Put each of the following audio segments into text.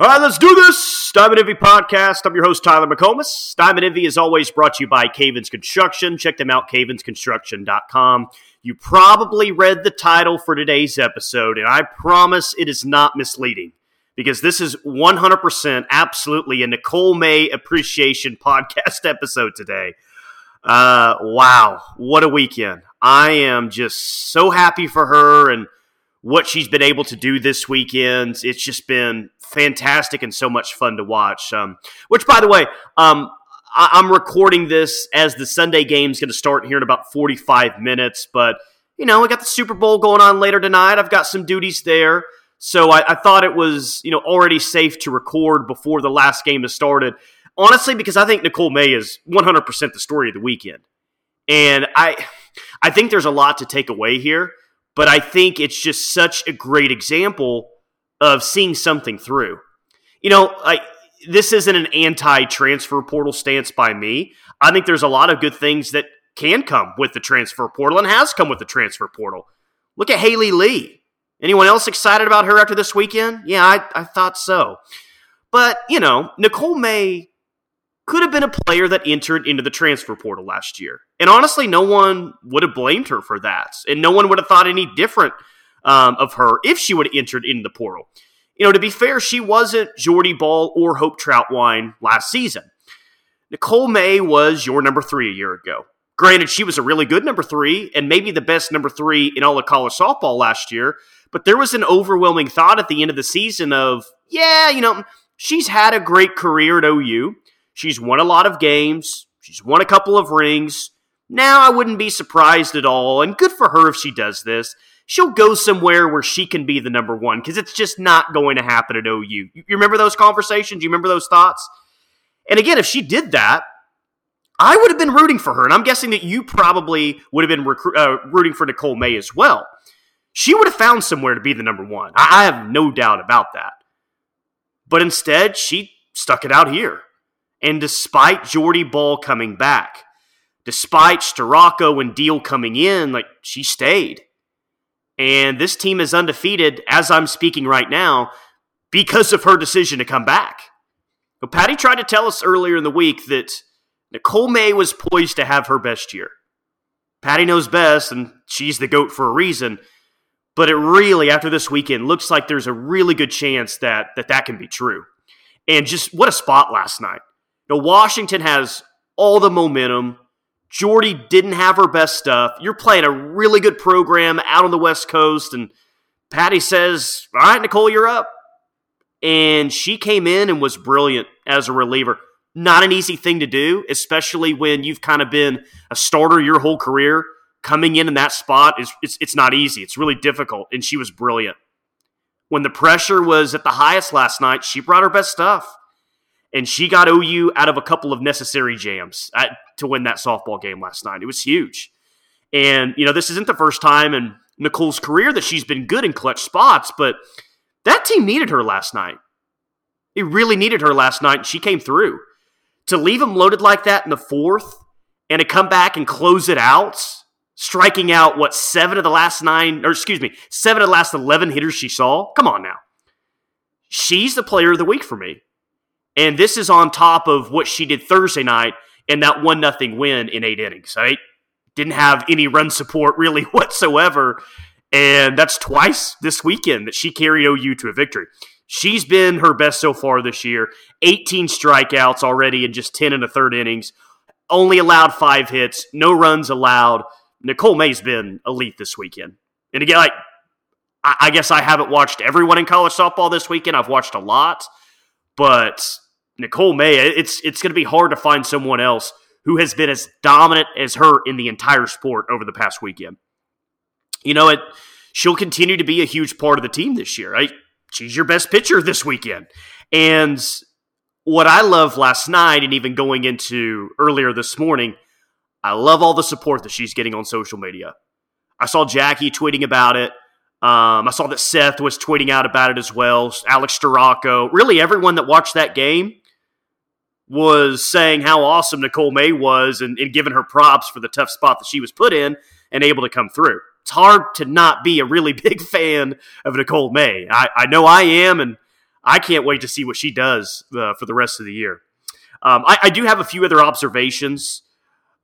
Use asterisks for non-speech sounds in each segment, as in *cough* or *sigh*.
All right, let's do this. Diamond Envy Podcast. I'm your host, Tyler McComas. Diamond Envy is always brought to you by Cavens Construction. Check them out, cavensconstruction.com. You probably read the title for today's episode, and I promise it is not misleading because this is 100% absolutely a Nicole May appreciation podcast *laughs* episode today. Uh, wow, what a weekend. I am just so happy for her and what she's been able to do this weekend. It's just been fantastic and so much fun to watch. Um, which, by the way, um, I- am recording this as the Sunday game is going to start here in about 45 minutes. But, you know, we got the Super Bowl going on later tonight. I've got some duties there. So I, I thought it was, you know, already safe to record before the last game has started. Honestly, because I think Nicole May is 100% the story of the weekend. And I, I think there's a lot to take away here, but I think it's just such a great example of seeing something through. You know, like this isn't an anti-transfer portal stance by me. I think there's a lot of good things that can come with the transfer portal and has come with the transfer portal. Look at Haley Lee. Anyone else excited about her after this weekend? Yeah, I, I thought so. But, you know, Nicole May could have been a player that entered into the transfer portal last year. And honestly, no one would have blamed her for that. And no one would have thought any different um, of her if she would have entered into the portal. You know, to be fair, she wasn't Jordy Bahl or Hope Trautwein last season. Nicole May was your number three a year ago. Granted, she was a really good number three and maybe the best number three in all of college softball last year, but there was an overwhelming thought at the end of the season of, yeah, you know, she's had a great career at OU. She's won a lot of games. She's won a couple of rings. Now I wouldn't be surprised at all, and good for her if she does this she'll go somewhere where she can be the number one because it's just not going to happen at OU. You, remember those conversations? You remember those thoughts? And again, if she did that, I would have been rooting for her. And I'm guessing that you probably would have been recru- uh, rooting for Nicole May as well. She would have found somewhere to be the number one. I, I have no doubt about that. But instead, she stuck it out here. And despite Jordy Bahl coming back, despite Storako and Deal coming in, like she stayed. And this team is undefeated as I'm speaking right now because of her decision to come back. But Patty tried to tell us earlier in the week that Nicole May was poised to have her best year. Patty knows best, and she's the GOAT for a reason. But it really, after this weekend, looks like there's a really good chance that that, that can be true. And just what a spot last night. Washington has all the momentum. Jordy didn't have her best stuff. You're playing a really good program out on the West Coast, and Patty says, All right, Nicole, you're up. And she came in and was brilliant as a reliever. Not an easy thing to do, especially when you've kind of been a starter your whole career. Coming in in that spot is it's, it's not easy. It's really difficult, and she was brilliant. When the pressure was at the highest last night, she brought her best stuff and she got OU out of a couple of necessary jams at, to win that softball game last night. It was huge. And, you know, this isn't the first time in Nicole's career that she's been good in clutch spots, but that team needed her last night. It really needed her last night, and she came through. To leave them loaded like that in the fourth and to come back and close it out, striking out, what, seven of the last nine, or excuse me, seven of the last 11 hitters she saw? Come on now. She's the player of the week for me. And this is on top of what she did Thursday night in that one nothing win in eight innings. Right? Didn't have any run support really *laughs* whatsoever. And that's twice this weekend that she carried OU to a victory. She's been her best so far this year. 18 strikeouts already in just 10 and a third innings. Only allowed five hits, no runs allowed. Nicole May's been elite this weekend. And again, like I guess I haven't watched everyone in college softball this weekend. I've watched a lot, but Nicole May, it's it's going to be hard to find someone else who has been as dominant as her in the entire sport over the past weekend. You know, it she'll continue to be a huge part of the team this year. Right? She's your best pitcher this weekend. And what I love last night and even going into earlier this morning, I love all the support that she's getting on social media. I saw Jackie tweeting about it. Um, I saw that Seth was tweeting out about it as well. Alex Storako, really everyone that watched that game was saying how awesome Nicole May was and, and giving her props for the tough spot that she was put in and able to come through. It's hard to not be a really *laughs* big fan of Nicole May. I, I know I am, and I can't wait to see what she does uh, for the rest of the year. Um, I, I, do have a few other observations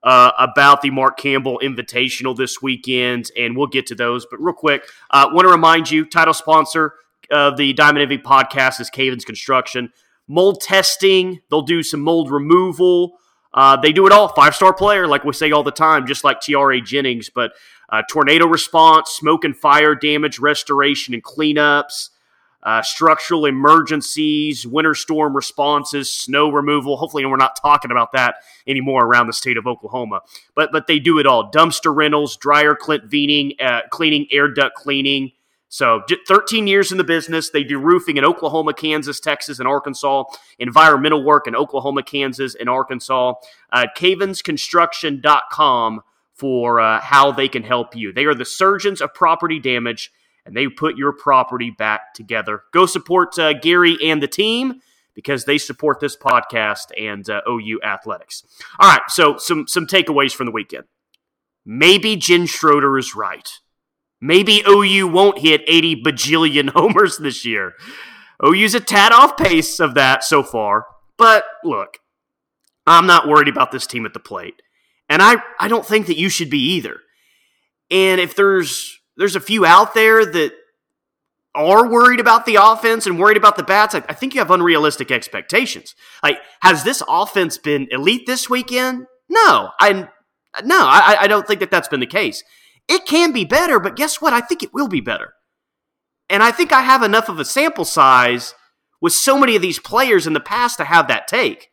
uh, about the Mark Campbell Invitational this weekend, and we'll get to those. But real quick, I uh, want to remind you title sponsor of the Diamond Envy podcast is Cavens Construction. Mold testing, they'll do some mold removal. Uh, they do it all. Five star player, like we say all the time, just like Tiare Jennings. But uh, tornado response, smoke and fire damage restoration and cleanups, uh, structural emergencies, winter storm responses, snow removal. Hopefully, we're not talking about that anymore around the state of Oklahoma. But but they do it all: dumpster rentals, dryer clint cleaning, uh, cleaning, air duct cleaning. So 13 years in the business. They do roofing in Oklahoma, Kansas, Texas, and Arkansas. Environmental work in Oklahoma, Kansas, and Arkansas. Uh, CavensConstruction.com for uh, how they can help you. They are the surgeons of property damage, and they put your property back together. Go support uh, Gary and the team because they support this podcast and uh, OU athletics. All right, so some some takeaways from the weekend. Maybe Jen Schroeder is right. Maybe OU won't hit 80 bajillion *laughs* homers this year. OU's a tad off pace of that so far. But look, I'm not worried about this team at the plate. And I, I don't think that you should be either. And if there's there's a few out there that are worried about the offense and worried about the bats, I, I think you have unrealistic expectations. Like, has this offense been elite this weekend? No, I no, I, I don't think that that's been the case. It can be better, but guess what? I think it will be better. And I think I have enough of a sample size with so many of these players in the past to have that take.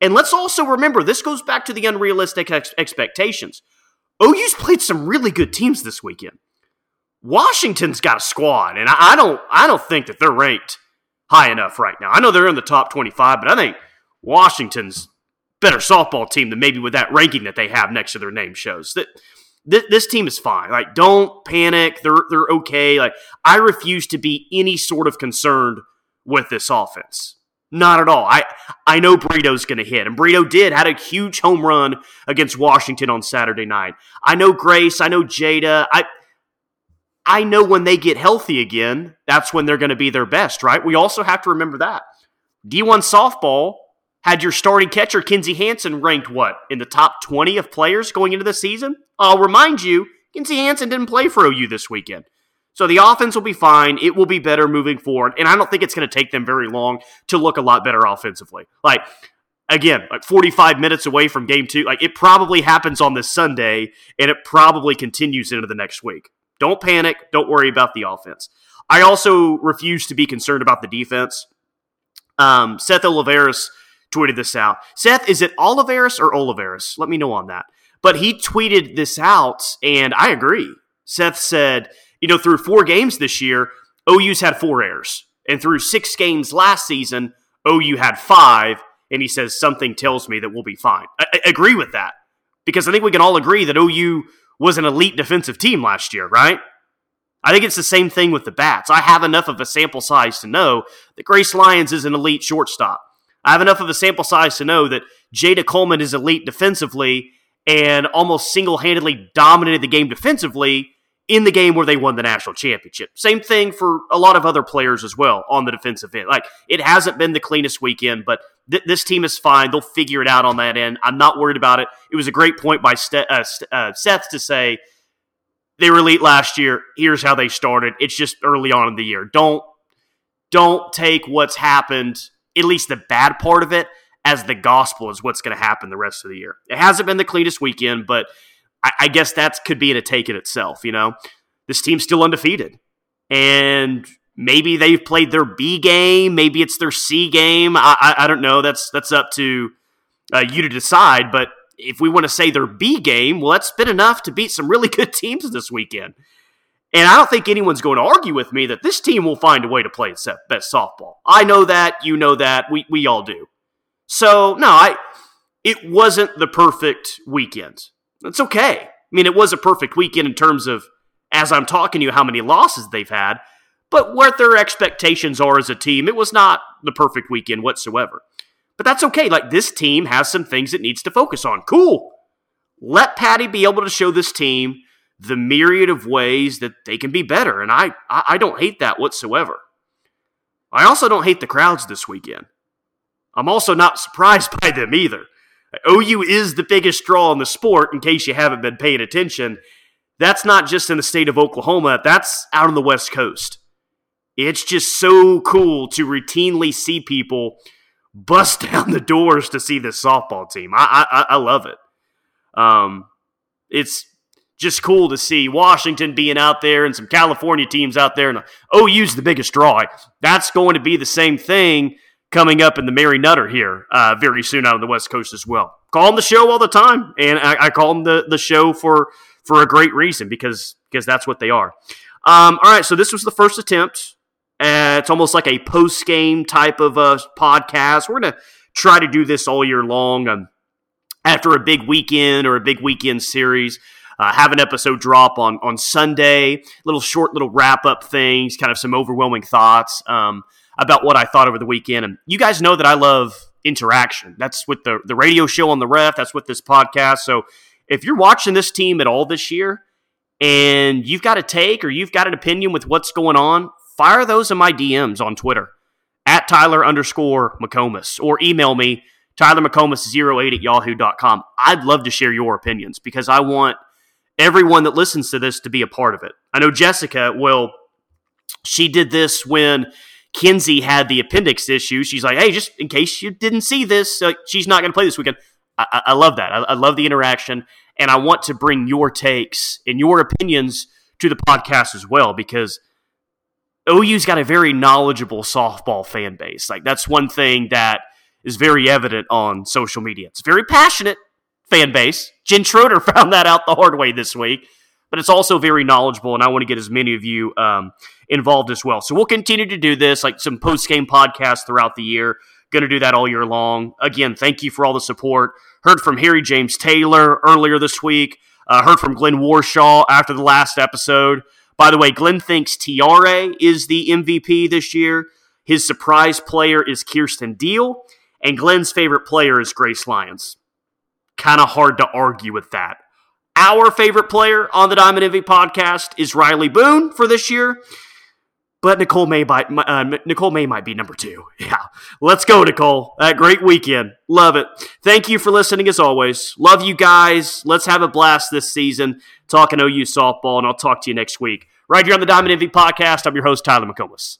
And let's also remember this goes back to the unrealistic ex- expectations. OU's played some really good teams this weekend. Washington's got a squad, and I don't I don't think that they're ranked high enough right now. I know they're in the top 25, but I think Washington's better softball team than maybe with that ranking that they have next to their name shows. That this, this team is fine. Like, don't panic. They're they're okay. Like, I refuse to be any sort of concerned with this offense. Not at all. I I know Brito's going to hit, and Brito did had a huge home run against Washington on Saturday night. I know Grace. I know Jayda. I I know when they get healthy again, that's when they're going to be their best. Right. We also have to remember that D1 softball had your starting catcher, Kinzie Hansen, ranked what? In the top 20 of players going into the season? I'll remind you, Kinzie Hansen didn't play for OU this weekend. So the offense will be fine. It will be better moving forward. And I don't think it's going to take them very long to look a lot better offensively. Like, again, like 45 minutes away from game two, like it probably happens on this Sunday and it probably continues into the next week. Don't panic. Don't worry about the offense. I also refuse to be concerned about the defense. Um, Seth Olivares tweeted this out. Seth, is it Oliveris or Oliveris? Let me know on that. But he tweeted this out, and I agree. Seth said, you know, through four games this year, OU's had four errors. And through six games last season, OU had five. And he says, something tells me that we'll be fine. I, I agree with that. Because I think we can all agree that OU was an elite defensive team last year, right? I think it's the same thing with the bats. I have enough of a sample size to know that Grace Lyons is an elite shortstop. I have enough of a sample size to know that Jayda Coleman is elite defensively and almost single handedly dominated the game defensively in the game where they won the national championship. Same thing for a lot of other players as well on the defensive end. Like, it hasn't been the cleanest weekend, but th- this team is fine. They'll figure it out on that end. I'm not worried about it. It was a great point by uh, uh, Seth to say they were elite last year. Here's how they started. It's just early on in the year. Don't don't take what's happened at least the bad part of it as the gospel is what's going to happen the rest of the year. It hasn't been the cleanest weekend, but I, I guess that could be in a take in itself. You know, this team's still undefeated, and maybe they've played their B game, maybe it's their C game. I, I, I don't know. That's that's up to uh, you to decide. But if we want to say their B game, well, that's been enough to beat some really *laughs* good teams this weekend. And I don't think anyone's going to argue with me that this team will find a way to play its best softball. I know that, you know that, we, we all do. So, no, I it wasn't the perfect weekend. That's okay. I mean, it was a perfect weekend in terms of, as I'm talking to you, how many losses they've had, but what their expectations are as a team, it was not the perfect weekend whatsoever. But that's okay. Like, this team has some things it needs to focus on. Cool. Let Patty be able to show this team the myriad of ways that they can be better. And I, I don't hate that whatsoever. I also don't hate the crowds this weekend. I'm also not *laughs* surprised by them either. OU is the biggest draw in the sport, in case you haven't been paying attention. That's not just in the state of Oklahoma, that's out on the West Coast. It's just so cool to routinely see people bust *laughs* down the doors to see this softball team. I, I, I love it. Um, it's just cool to see Washington being out there and some California teams out there, and OU's the biggest draw. That's going to be the same thing coming up in the Mary Nutter here uh, very soon out on the West Coast as well. Call them the show all the time, and I, I call them the, the show for for a great reason because because that's what they are. Um, all right, so this was the first attempt. Uh, it's almost like a post game type of a podcast. We're gonna try to do this all year long. Um, after a big weekend or a big weekend series, uh, have an episode drop on on Sunday. Little short, little wrap up things, kind of some overwhelming thoughts. Um, about what I thought over the weekend. And you guys know that I love interaction. That's with the, the radio show on the ref, that's with this podcast. So if you're watching this team at all this year and you've got a take or you've got an opinion with what's going on, fire those in my DMs on Twitter at Tyler underscore McComas or email me, Tyler McComas08 at yahoo.com. I'd love to share your opinions because I want everyone that listens to this to be a part of it. I know Jessica, well, she did this when Kinzie had the appendix issue. She's like, hey, just in case you didn't see this, uh, she's not going to play this weekend. I, I love that. I, I, love the interaction. And I want to bring your takes and your opinions to the podcast as well because OU's got a very knowledgeable softball fan base. Like, that's one thing that is very evident on social media. It's very passionate fan base. Jen Schroeder *laughs* found that out the hard way this week but it's also very knowledgeable, and I want to get as many of you um, involved as well. So we'll continue to do this, like some post game podcasts throughout the year. Going to do that all year long. Again, thank you for all the support. Heard from Harry James Taylor earlier this week. Uh, heard from Glenn Warshaw after the last episode. By the way, Glenn thinks Tiare is the MVP this year. His surprise player is Kierston Deal, and Glenn's favorite player is Grace Lyons. Kind of hard to argue with that. Our favorite player on the Diamond Envy podcast is Rylie Boone for this year. But Nicole May, might, uh, Nicole May might be number two. *laughs* Yeah. Let's go, Nicole. That great weekend. Love it. Thank you for listening as always. Love you guys. Let's have a blast this season talking OU softball, and I'll talk to you next week. Right here on the Diamond Envy podcast, I'm your host, Tyler McComas.